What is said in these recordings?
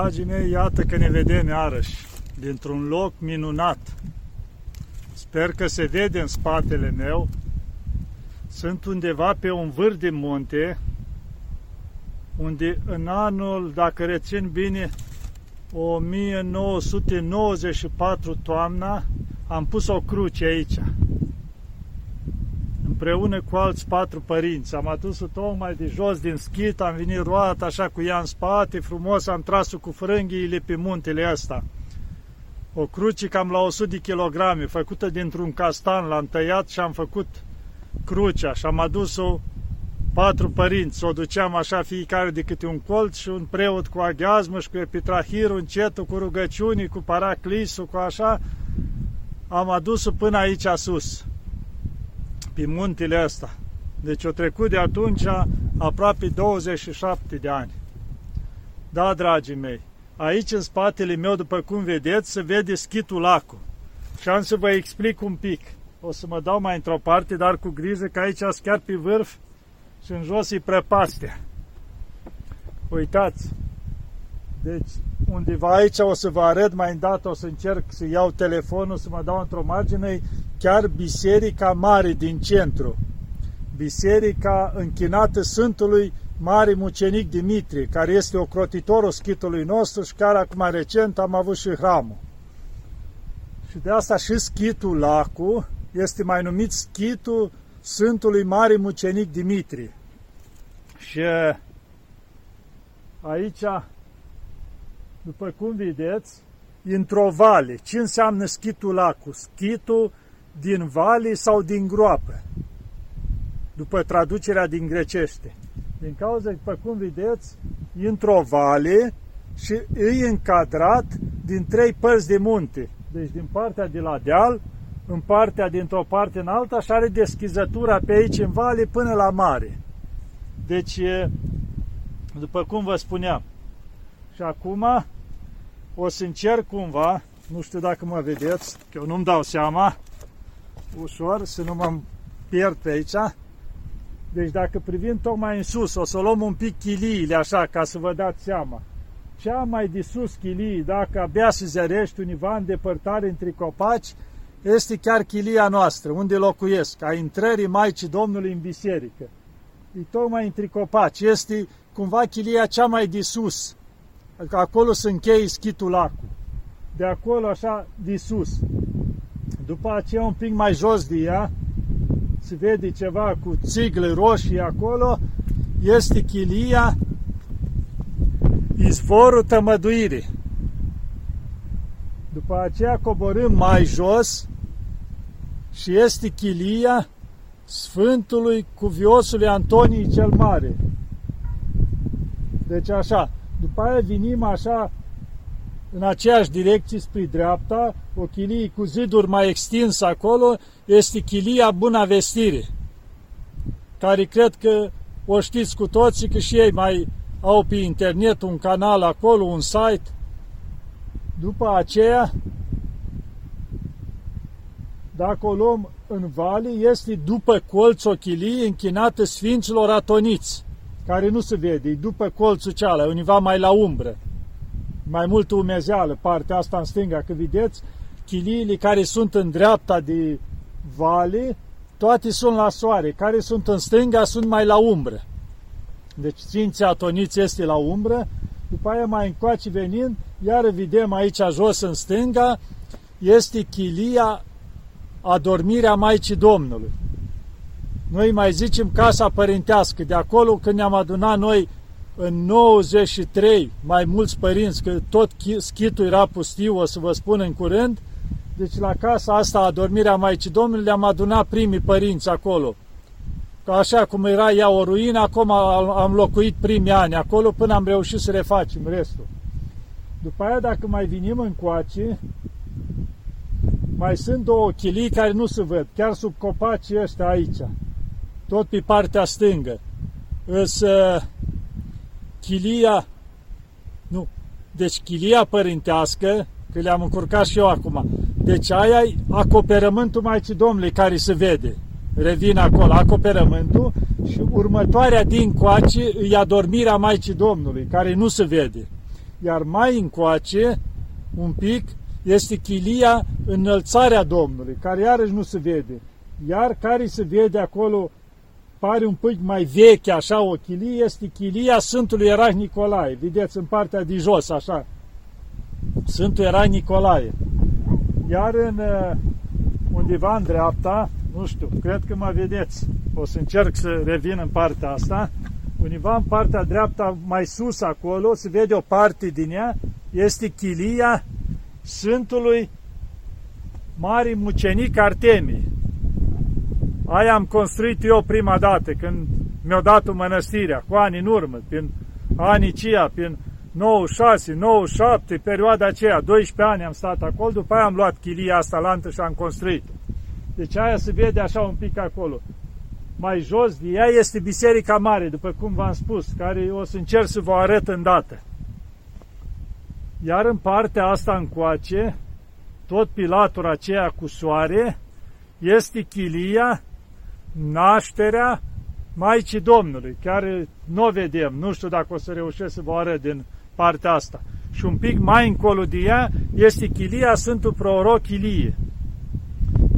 Dragii mei, iată că ne vedem iarăși dintr-un loc minunat. Sper că se vede în spatele meu. Sunt undeva pe un vârf de munte, unde în anul, dacă rețin bine, 1994 toamna, am pus o cruce aici împreună cu alți patru părinți. Am adus-o tocmai de jos din schit, am venit roat așa cu ea în spate, frumos am tras-o cu frânghiile pe muntele ăsta. O cruce cam la 100 de kilograme, făcută dintr-un castan, l-am tăiat și am făcut crucea și am adus-o patru părinți. O duceam așa fiecare de câte un colț și un preot cu aghiazmă și cu epitrahirul încetul, cu rugăciunii, cu paraclisul, cu așa. Am adus-o până aici sus pe muntele ăsta. Deci o trecut de atunci aproape 27 de ani. Da, dragii mei, aici în spatele meu, după cum vedeți, se vede schitul lacul. Și am să vă explic un pic. O să mă dau mai într-o parte, dar cu grijă că aici chiar pe vârf și în jos e prăpastea. Uitați, deci undeva aici o să vă arăt mai îndată, o să încerc să iau telefonul, să mă dau într-o margine, chiar biserica mare din centru. Biserica închinată Sfântului Mare Mucenic Dimitrie, care este ocrotitorul schitului nostru și care acum recent am avut și hramul. Și de asta și schitul Lacu este mai numit schitul Sfântului Mare Mucenic Dimitrie. Și aici după cum vedeți, într-o vale. Ce înseamnă schitul lacu? Schitul din vale sau din groapă, după traducerea din grecește. Din cauza, după cum vedeți, într-o vale și e încadrat din trei părți de munte. Deci din partea de la deal, în partea dintr-o parte în alta și are deschizătura pe aici în vale până la mare. Deci, după cum vă spuneam, și acum o să încerc cumva, nu știu dacă mă vedeți, că eu nu-mi dau seama, ușor, să nu mă pierd pe aici. Deci dacă privim tocmai în sus, o să luăm un pic chiliile așa, ca să vă dați seama. Cea mai de sus chilii, dacă abia se zărești univa în depărtare între copaci, este chiar chilia noastră, unde locuiesc, a intrării Maicii Domnului în biserică. E tocmai între copaci, este cumva chilia cea mai de sus, Adică acolo se încheie schitul lacul. De acolo așa de sus. După aceea un pic mai jos de ea, se vede ceva cu țigle roșii acolo, este chilia izvorul tămăduirii. După aceea coborâm mai jos și este chilia Sfântului Cuviosului Antonii cel Mare. Deci așa, după aia vinim așa în aceeași direcție spre dreapta, o chilie cu ziduri mai extins acolo, este chilia Buna Vestire, care cred că o știți cu toții, că și ei mai au pe internet un canal acolo, un site. După aceea, dacă o luăm în vale, este după colț o chilie închinată Sfinților Atoniți care nu se vede, e după colțul ceala, univa mai la umbră, mai mult umezeală, partea asta în stânga, că vedeți, chiliile care sunt în dreapta de vale, toate sunt la soare, care sunt în stânga sunt mai la umbră. Deci Sfinții Atoniți este la umbră, după aia mai încoace venind, iar vedem aici jos în stânga, este chilia adormirea Maicii Domnului. Noi mai zicem casa părintească. De acolo când ne-am adunat noi în 93 mai mulți părinți, că tot schitul era pustiu, o să vă spun în curând, deci la casa asta, adormirea Maicii Domnului, le-am adunat primii părinți acolo. Că așa cum era ea o ruină, acum am locuit primii ani acolo până am reușit să refacem restul. După aia, dacă mai vinim în coace, mai sunt două chilii care nu se văd, chiar sub copacii ăștia aici tot pe partea stângă. Însă chilia, nu, deci chilia părintească, că le-am încurcat și eu acum, deci aia e acoperământul Maicii Domnului care se vede. Revin acolo, acoperământul și următoarea din coace e adormirea Maicii Domnului, care nu se vede. Iar mai încoace, un pic, este chilia înălțarea Domnului, care iarăși nu se vede. Iar care se vede acolo, pare un pic mai veche, așa, o chilie, este chilia Sfântului Erah Nicolae. Vedeți în partea de jos, așa. Sfântul Erah Nicolae. Iar în uh, undeva în dreapta, nu știu, cred că mă vedeți, o să încerc să revin în partea asta, undeva în partea dreapta, mai sus acolo, se vede o parte din ea, este chilia Sfântului Mari Mucenic Artemii. Aia am construit eu prima dată, când mi-au dat mănăstirea, cu ani în urmă, prin anii aceia, prin 96, 97, perioada aceea, 12 ani am stat acolo, după aia am luat chilia asta lantă și am construit. Deci aia se vede așa un pic acolo. Mai jos de ea este Biserica Mare, după cum v-am spus, care o să încerc să vă arăt îndată. Iar în partea asta încoace, tot pilatura aceea cu soare, este chilia, nașterea Maicii Domnului, care nu o vedem, nu știu dacă o să reușesc să vă arăt din partea asta. Și un pic mai încolo de ea este chilia Sfântul Proroc Ilie.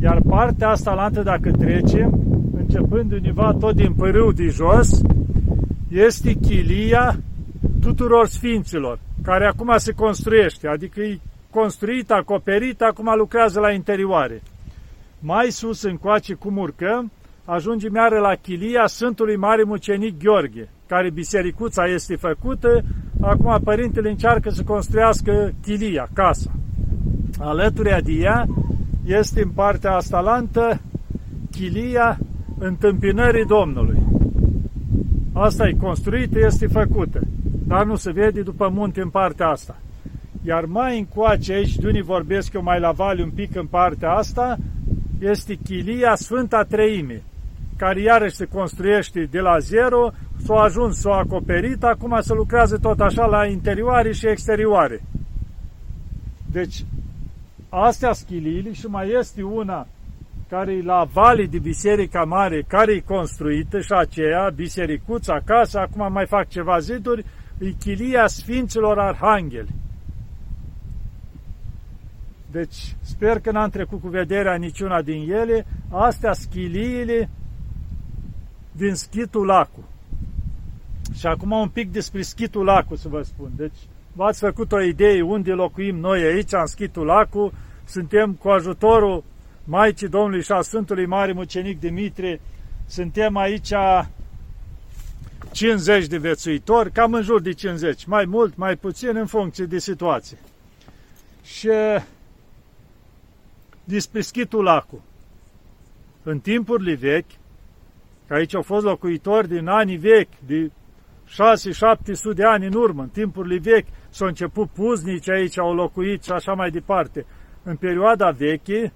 Iar partea asta lantă, dacă trecem, începând undeva tot din părâu de jos, este chilia tuturor sfinților, care acum se construiește, adică e construit, acoperit, acum lucrează la interioare. Mai sus încoace cum urcăm, ajungem iară la chilia Sfântului Mare Mucenic Gheorghe, care bisericuța este făcută, acum părintele încearcă să construiască chilia, casa. Alături de ea este în partea asta lantă chilia întâmpinării Domnului. Asta e construită, este făcută, dar nu se vede după munte în partea asta. Iar mai încoace aici, de unii vorbesc eu mai la vale un pic în partea asta, este chilia Sfânta Treime, care iarăși se construiește de la zero, s-a ajuns, s-a acoperit, acum se lucrează tot așa la interioare și exterioare. Deci, astea schilili și mai este una care e la vale de Biserica Mare, care e construită și aceea, bisericuța, casa, acum mai fac ceva ziduri, e chilia Sfinților Arhangheli. Deci, sper că n-am trecut cu vederea niciuna din ele, astea schiliile din Schitul Lacu. Și acum un pic despre Schitul Lacu să vă spun. Deci, v-ați făcut o idee unde locuim noi aici, în Schitul Lacu, suntem cu ajutorul Maicii Domnului și a Sfântului Mare Mucenic Dimitrie, suntem aici 50 de vețuitori, cam în jur de 50, mai mult, mai puțin, în funcție de situație. Și despre Schitul Lacu. În timpurile vechi, că aici au fost locuitori din anii vechi, de 6-700 de ani în urmă, în timpurile vechi, s-au început puznici aici, au locuit și așa mai departe. În perioada veche,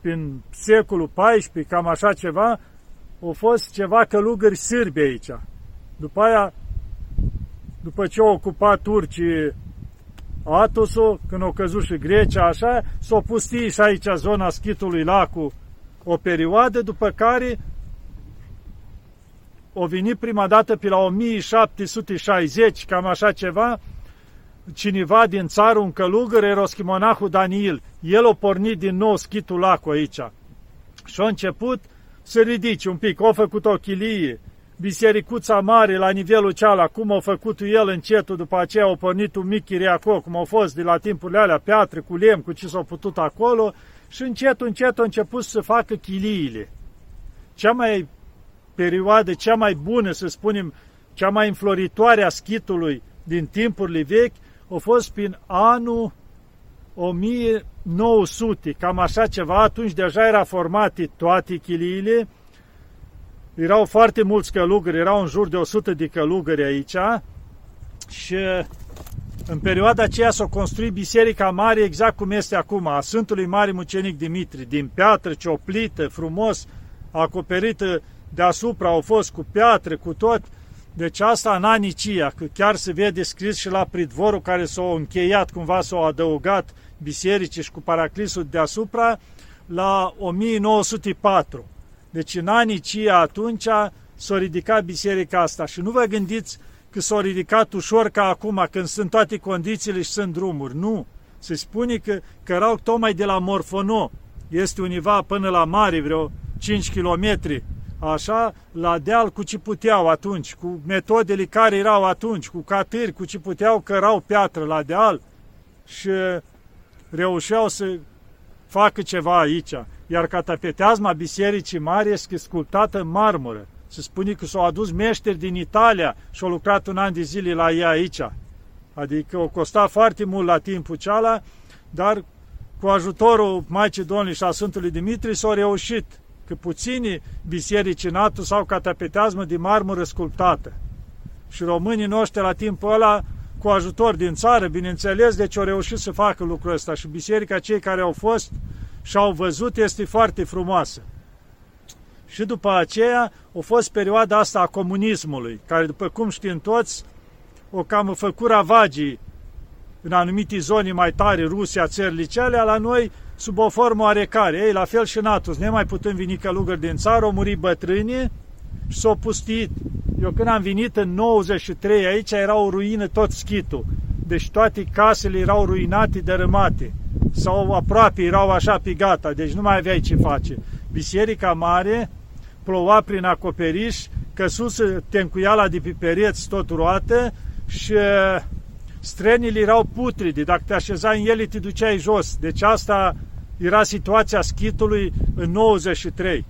prin secolul XIV, cam așa ceva, au fost ceva călugări sârbi aici. După aia, după ce au ocupat turcii Atosul, când au căzut și Grecia, așa, s-au pustit și aici zona schitului Lacu o perioadă, după care o venit prima dată pe la 1760, cam așa ceva, cineva din țară, un călugăr, eroschimonahul Daniil. El a pornit din nou schitul lacu aici. Și a început să ridice un pic. A făcut o chilie, bisericuța mare la nivelul cealaltă, cum a făcut el încetul, după aceea a pornit un mic chiriaco, cum au fost de la timpurile alea, piatră, cu lemn, cu ce s-a putut acolo, și încet, încet a început să facă chiliile. Cea mai perioadă, cea mai bună, să spunem, cea mai înfloritoare a schitului din timpurile vechi, a fost prin anul 1900, cam așa ceva, atunci deja era formate toate chiliile, erau foarte mulți călugări, erau în jur de 100 de călugări aici. Și în perioada aceea s-a construit Biserica Mare exact cum este acum, a Sfântului Mare Mucenic Dimitri, din piatră cioplită, frumos, acoperită deasupra, au fost cu piatră, cu tot, deci asta în anii cia, că chiar se vede scris și la pridvorul care s-a încheiat, cumva s-a adăugat bisericii și cu paraclisul deasupra, la 1904. Deci în anii cia atunci s-a ridicat biserica asta și nu vă gândiți că s-au ridicat ușor ca acum, când sunt toate condițiile și sunt drumuri. Nu. Se spune că cărau tocmai de la Morfono. Este univa până la mare, vreo 5 km. Așa, la deal cu ce puteau atunci, cu metodele care erau atunci, cu catâri, cu ce puteau, cărau piatră la deal și reușeau să facă ceva aici. Iar catapeteazma bisericii mari este sculptată în marmură. Se spune că s-au adus meșteri din Italia și au lucrat un an de zile la ea aici. Adică o costa foarte mult la timpul ceala, dar cu ajutorul Maicii Domnului și a Sfântului Dimitri s-au reușit că puțini biserici în Atos au catapeteazmă de marmură sculptată. Și românii noștri la timpul ăla, cu ajutor din țară, bineînțeles, deci au reușit să facă lucrul ăsta și biserica cei care au fost și au văzut este foarte frumoasă. Și după aceea a fost perioada asta a comunismului, care, după cum știm toți, o cam făcut ravagii în anumite zone mai tare, Rusia, țările cele, la noi sub o formă oarecare. Ei, la fel și în Atos, ne mai putem veni călugări din țară, au murit bătrâni și s-au pustit. Eu când am venit în 93, aici era o ruină tot schitul. Deci toate casele erau ruinate, dărâmate. Sau aproape erau așa pe gata, deci nu mai aveai ce face. Biserica mare ploua prin acoperiș, căsuse tencuiala de pe pereți tot roată și uh, strenile erau putride. Dacă te așezai în ele, te duceai jos. Deci asta era situația schitului în 93.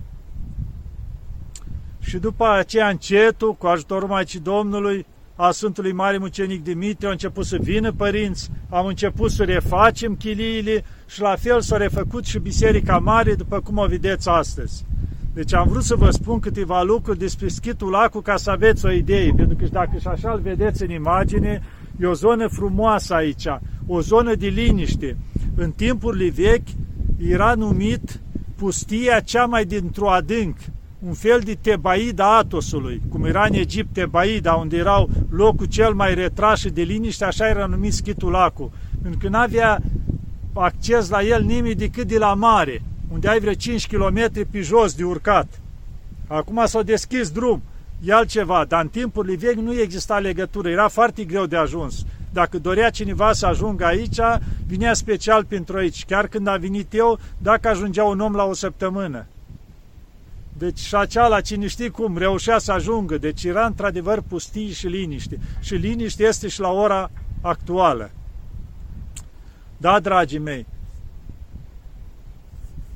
Și după aceea încetul, cu ajutorul Maicii Domnului, a Sfântului Mare Mucenic Dimitrie, au început să vină părinți, am început să refacem chiliile și la fel s-a refăcut și Biserica Mare, după cum o vedeți astăzi. Deci am vrut să vă spun câteva lucruri despre Schitul Lacu ca să aveți o idee, pentru că dacă și așa îl vedeți în imagine, e o zonă frumoasă aici, o zonă de liniște. În timpurile vechi era numit pustia cea mai dintr-o adânc, un fel de Tebaida Atosului, cum era în Egipt Tebaida, unde erau locul cel mai retras și de liniște, așa era numit Schitul Lacu, pentru că nu avea acces la el nimeni decât de la mare unde ai vreo 5 km pe jos de urcat. Acum s-a deschis drum, e altceva, dar în timpurile vechi nu exista legătură, era foarte greu de ajuns. Dacă dorea cineva să ajungă aici, vinea special pentru aici. Chiar când a venit eu, dacă ajungea un om la o săptămână. Deci și la cine știe cum, reușea să ajungă. Deci era într-adevăr pustii și liniște. Și liniște este și la ora actuală. Da, dragii mei,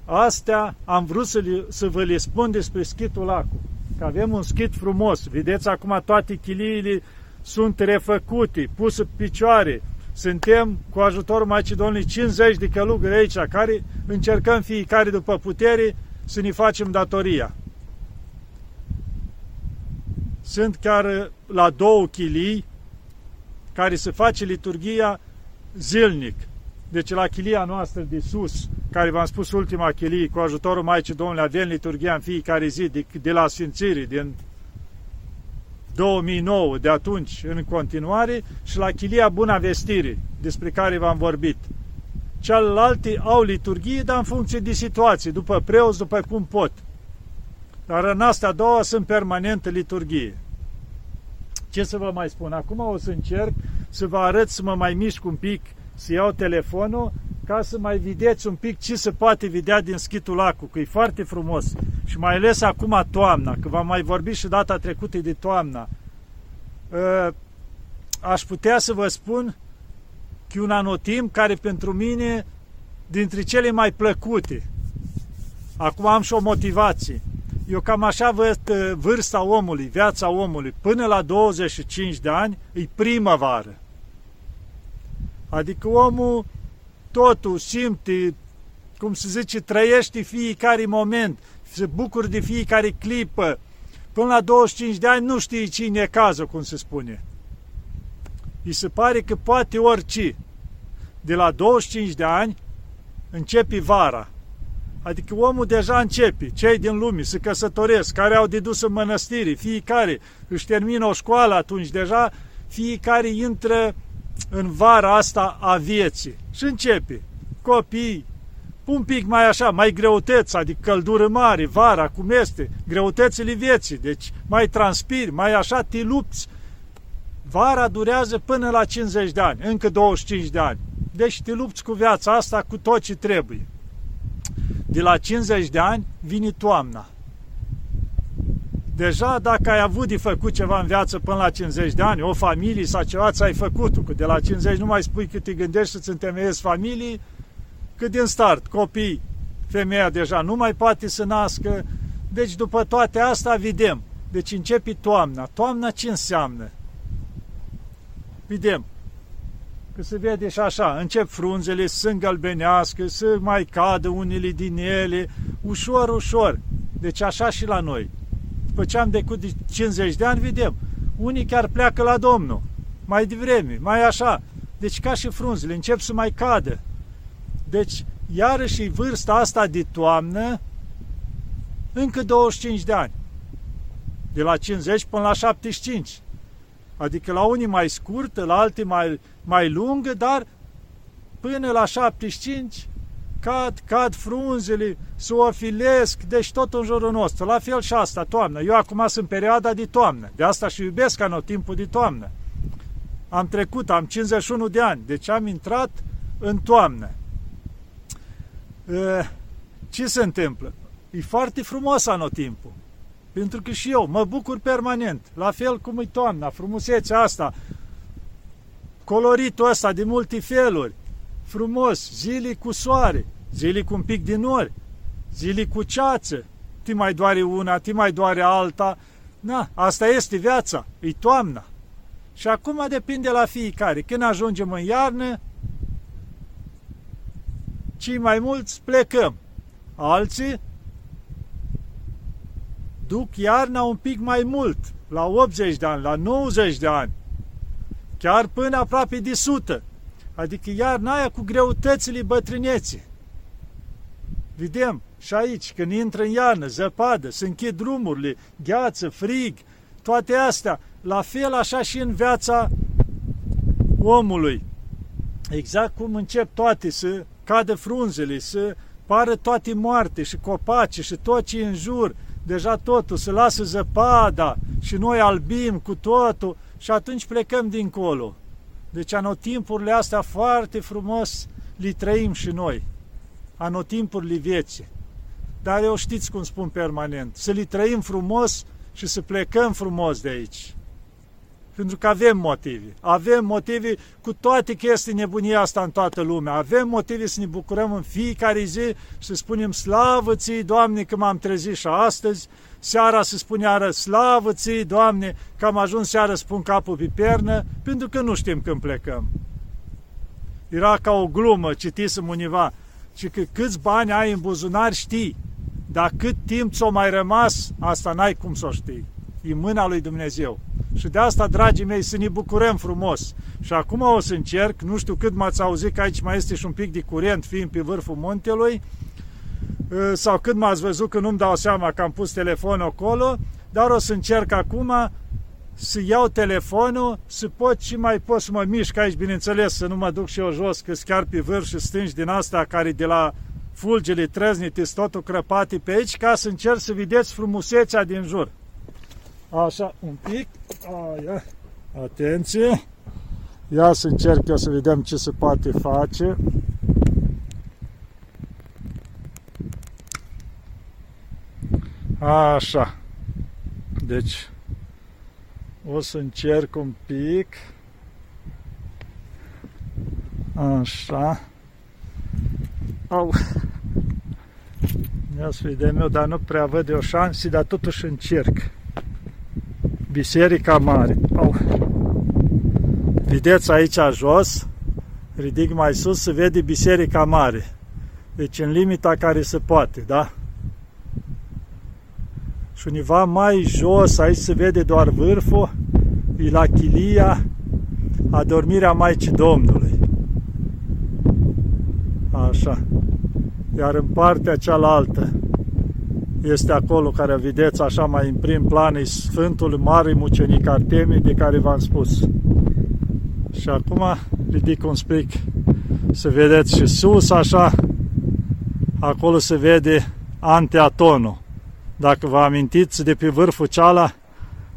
Astea am vrut să, le, să vă le spun despre schitul Lacu. Că avem un schit frumos. Vedeți acum toate chiliile sunt refăcute, puse pe picioare. Suntem, cu ajutorul Maicii Domnului, 50 de călugări aici, care încercăm fiecare după putere să ne facem datoria. Sunt chiar la două chilii care se face liturgia zilnic. Deci la chilia noastră de sus, care v-am spus ultima chilie, cu ajutorul Maicii Domnului, avem liturgia în fiecare zi de, de la Sfințire, din 2009, de atunci în continuare, și la chilia Buna Vestire, despre care v-am vorbit. Celelalte au liturghie, dar în funcție de situație, după preoți, după cum pot. Dar în astea două sunt permanentă liturghie. Ce să vă mai spun? Acum o să încerc să vă arăt să mă mai mișc un pic să iau telefonul ca să mai vedeți un pic ce se poate vedea din schitul lacu, că e foarte frumos. Și mai ales acum toamna, că v-am mai vorbit și data trecută de toamna. Ă, aș putea să vă spun că e un anotim care pentru mine dintre cele mai plăcute. Acum am și o motivație. Eu cam așa văd vârsta omului, viața omului. Până la 25 de ani e primăvară. Adică omul totul simte, cum se zice, trăiește fiecare moment, se bucură de fiecare clipă. Până la 25 de ani nu știe cine e cazul, cum se spune. Îi se pare că poate orice. De la 25 de ani începe vara. Adică omul deja începe, cei din lume se căsătoresc, care au dedus în mănăstiri, fiecare își termină o școală atunci, deja fiecare intră în vara asta a vieții. Și începe. Copii, un pic mai așa, mai greutăți, adică căldură mare, vara, cum este, greutățile vieții, deci mai transpiri, mai așa te lupți. Vara durează până la 50 de ani, încă 25 de ani. Deci te lupți cu viața asta cu tot ce trebuie. De la 50 de ani vine toamna. Deja dacă ai avut de făcut ceva în viață până la 50 de ani, o familie sau ceva, ți-ai făcut că de la 50 nu mai spui că te gândești să-ți întemeiezi familii, că din start copii, femeia deja nu mai poate să nască, deci după toate astea vedem. Deci începe toamna. Toamna ce înseamnă? Vedem. Că se vede și așa, încep frunzele să îngălbenească, să mai cadă unele din ele, ușor, ușor. Deci așa și la noi. După ce am decut de 50 de ani, vedem. Unii chiar pleacă la Domnul, mai devreme, mai așa. Deci ca și frunzele, încep să mai cadă. Deci, iarăși vârsta asta de toamnă, încă 25 de ani. De la 50 până la 75. Adică la unii mai scurtă, la alții mai, mai lungă, dar până la 75 cad, cad frunzele, se ofilesc, deci tot în jurul nostru. La fel și asta, toamnă. Eu acum sunt perioada de toamnă, de asta și iubesc anotimpul de toamnă. Am trecut, am 51 de ani, deci am intrat în toamnă. Ce se întâmplă? E foarte frumos anotimpul. Pentru că și eu mă bucur permanent, la fel cum e toamna, frumusețea asta, coloritul ăsta de multe feluri, frumos, zile cu soare, zile cu un pic de nori, zile cu ceață, ti mai doare una, ti mai doare alta, na, asta este viața, e toamna. Și acum depinde la fiecare. Când ajungem în iarnă, cei mai mulți plecăm. Alții duc iarna un pic mai mult, la 80 de ani, la 90 de ani, chiar până aproape de 100. Adică iarna aia cu greutățile bătrâneții. Vedem și aici, când intră în iarnă, zăpadă, se închid drumurile, gheață, frig, toate astea, la fel așa și în viața omului. Exact cum încep toate să cadă frunzele, să pară toate moarte și copaci și tot ce în jur, deja totul, se lasă zăpada și noi albim cu totul și atunci plecăm dincolo. Deci anotimpurile astea foarte frumos le trăim și noi. Anotimpurile vieții. Dar eu știți cum spun permanent, să le trăim frumos și să plecăm frumos de aici. Pentru că avem motive. Avem motive cu toate că este nebunia asta în toată lumea. Avem motive să ne bucurăm în fiecare zi și să spunem slavă ție, Doamne, că m-am trezit și astăzi. Seara să spune iară slavă ție, Doamne, că am ajuns seara să pun capul pe pernă, pentru că nu știm când plecăm. Era ca o glumă, citisem univa, și că câți bani ai în buzunar știi, dar cât timp ți-o mai rămas, asta n-ai cum să o știi. E mâna lui Dumnezeu. Și de asta, dragii mei, să ne bucurăm frumos. Și acum o să încerc, nu știu cât m-ați auzit că aici mai este și un pic de curent, fiind pe vârful muntelui, ă, sau cât m-ați văzut că nu-mi dau seama că am pus telefonul acolo, dar o să încerc acum să iau telefonul, să pot și mai pot să mă mișc aici, bineînțeles, să nu mă duc și eu jos, că chiar pe vârf și stângi din asta care de la fulgele trăznite totul crăpate pe aici, ca să încerc să vedeți frumusețea din jur. Așa, un pic. Aia. Atenție. Ia să încerc eu să vedem ce se poate face. Așa. Deci, o să încerc un pic. Așa. Au. Ia să vedem eu, dar nu prea văd eu șanse, dar totuși încerc. Biserica Mare. Oh. Vedeți aici jos, ridic mai sus, se vede Biserica Mare. Deci în limita care se poate, da? Și univa mai jos, aici se vede doar vârful, e la chilia, adormirea Maicii Domnului. Așa. Iar în partea cealaltă, este acolo care vedeți așa mai în prim plan, e Sfântul Mare Mucenic Artemie de care v-am spus. Și acum ridic un spic să vedeți și sus așa, acolo se vede Anteatonul. Dacă vă amintiți de pe vârful ceala,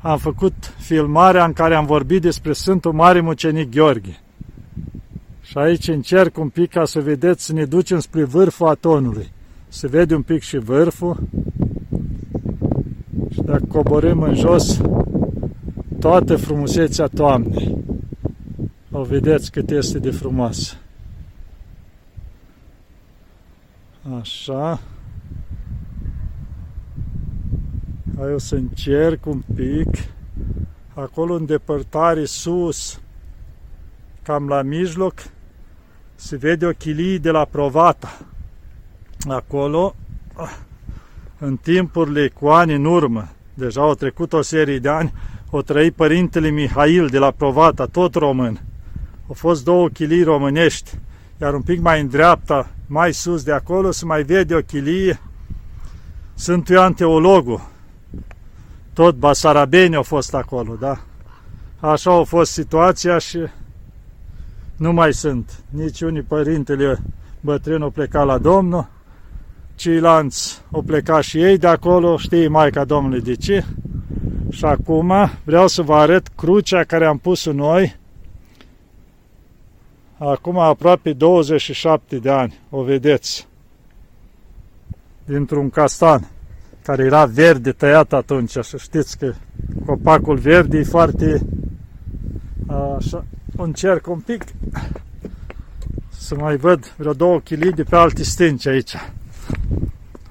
am făcut filmarea în care am vorbit despre Sfântul Mare Mucenic Gheorghe. Și aici încerc un pic ca să vedeți, să ne ducem spre vârful atonului. Se vede un pic și vârful. Și dacă coborâm în jos, toată frumusețea toamnei. O vedeți cât este de frumos. Așa. Hai o să încerc un pic. Acolo în depărtare sus, cam la mijloc, se vede o chilie de la Provata. Acolo, în timpurile cu ani în urmă, deja au trecut o serie de ani, o trăi părintele Mihail de la Provata, tot român. Au fost două chilii românești, iar un pic mai în dreapta, mai sus de acolo, se mai vede o chilie Sfântul Ioan Teologul. Tot basarabeni au fost acolo, da? Așa a fost situația și nu mai sunt. Nici unii părintele bătrân au plecat la Domnul, ceilalți au plecat și ei de acolo, știi Maica Domnului de ce. Și acum vreau să vă arăt crucea care am pus-o noi, acum aproape 27 de ani, o vedeți, dintr-un castan care era verde tăiat atunci, și știți că copacul verde e foarte așa, încerc un pic să mai văd vreo două chilii de pe alte stânci aici.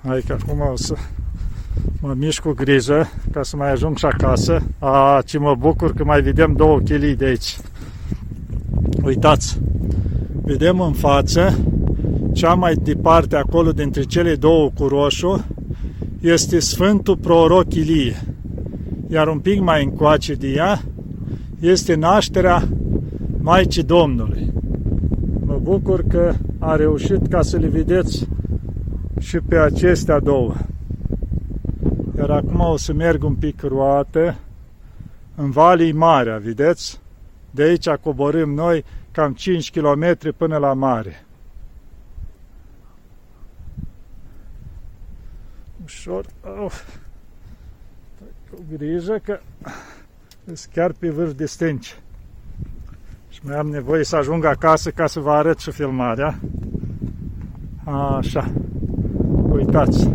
Hai că acum o să mă mișc cu grijă ca să mai ajung și acasă. A, ce mă bucur că mai vedem două chilii de aici. Uitați, vedem în față, cea mai departe acolo dintre cele două cu roșu, este Sfântul Proroc Ilie. Iar un pic mai încoace de ea este nașterea Maicii Domnului. Mă bucur că a reușit ca să le vedeți și pe acestea două. Iar acum o să merg un pic roată în Valii Marea, vedeți? De aici coborâm noi cam 5 km până la mare. Ușor, oh. cu grijă că sunt chiar pe vârf de stânci. Și mai am nevoie să ajung acasă ca să vă arăt și filmarea. Așa. Uitați.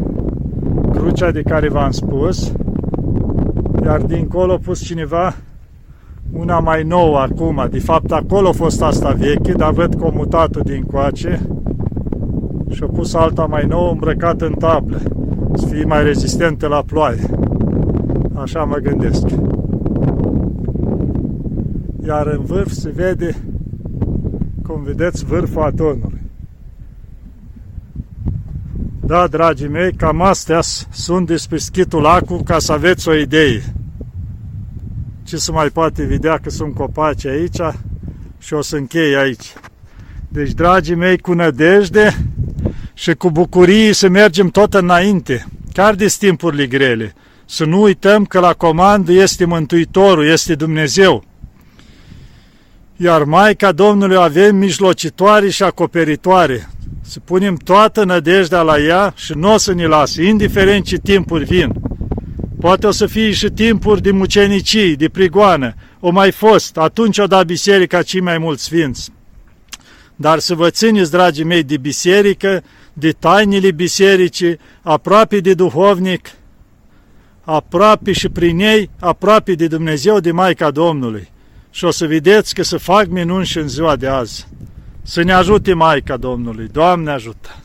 Crucea de care v-am spus. Iar dincolo pus cineva una mai nouă acum. De fapt, acolo a fost asta veche, dar văd comutatul din coace și a pus alta mai nouă îmbrăcată în tablă, să fie mai rezistentă la ploaie. Așa mă gândesc iar în vârf se vede, cum vedeți, vârful atonului. Da, dragii mei, cam astea sunt despre schitul acu ca să aveți o idee. Ce se mai poate vedea că sunt copaci aici și o să închei aici. Deci, dragii mei, cu nădejde și cu bucurie să mergem tot înainte, chiar de timpurile grele. Să nu uităm că la comandă este Mântuitorul, este Dumnezeu. Iar Maica Domnului avem mijlocitoare și acoperitoare. Să punem toată nădejdea la ea și nu o să ne lase, indiferent ce timpuri vin. Poate o să fie și timpuri de mucenicii, de prigoană. O mai fost, atunci o da biserica cei mai mulți sfinți. Dar să vă țineți, dragii mei, de biserică, de tainele bisericii, aproape de duhovnic, aproape și prin ei, aproape de Dumnezeu, de Maica Domnului și o să vedeți că să fac minuni și în ziua de azi. Să ne ajute Maica Domnului. Doamne ajută!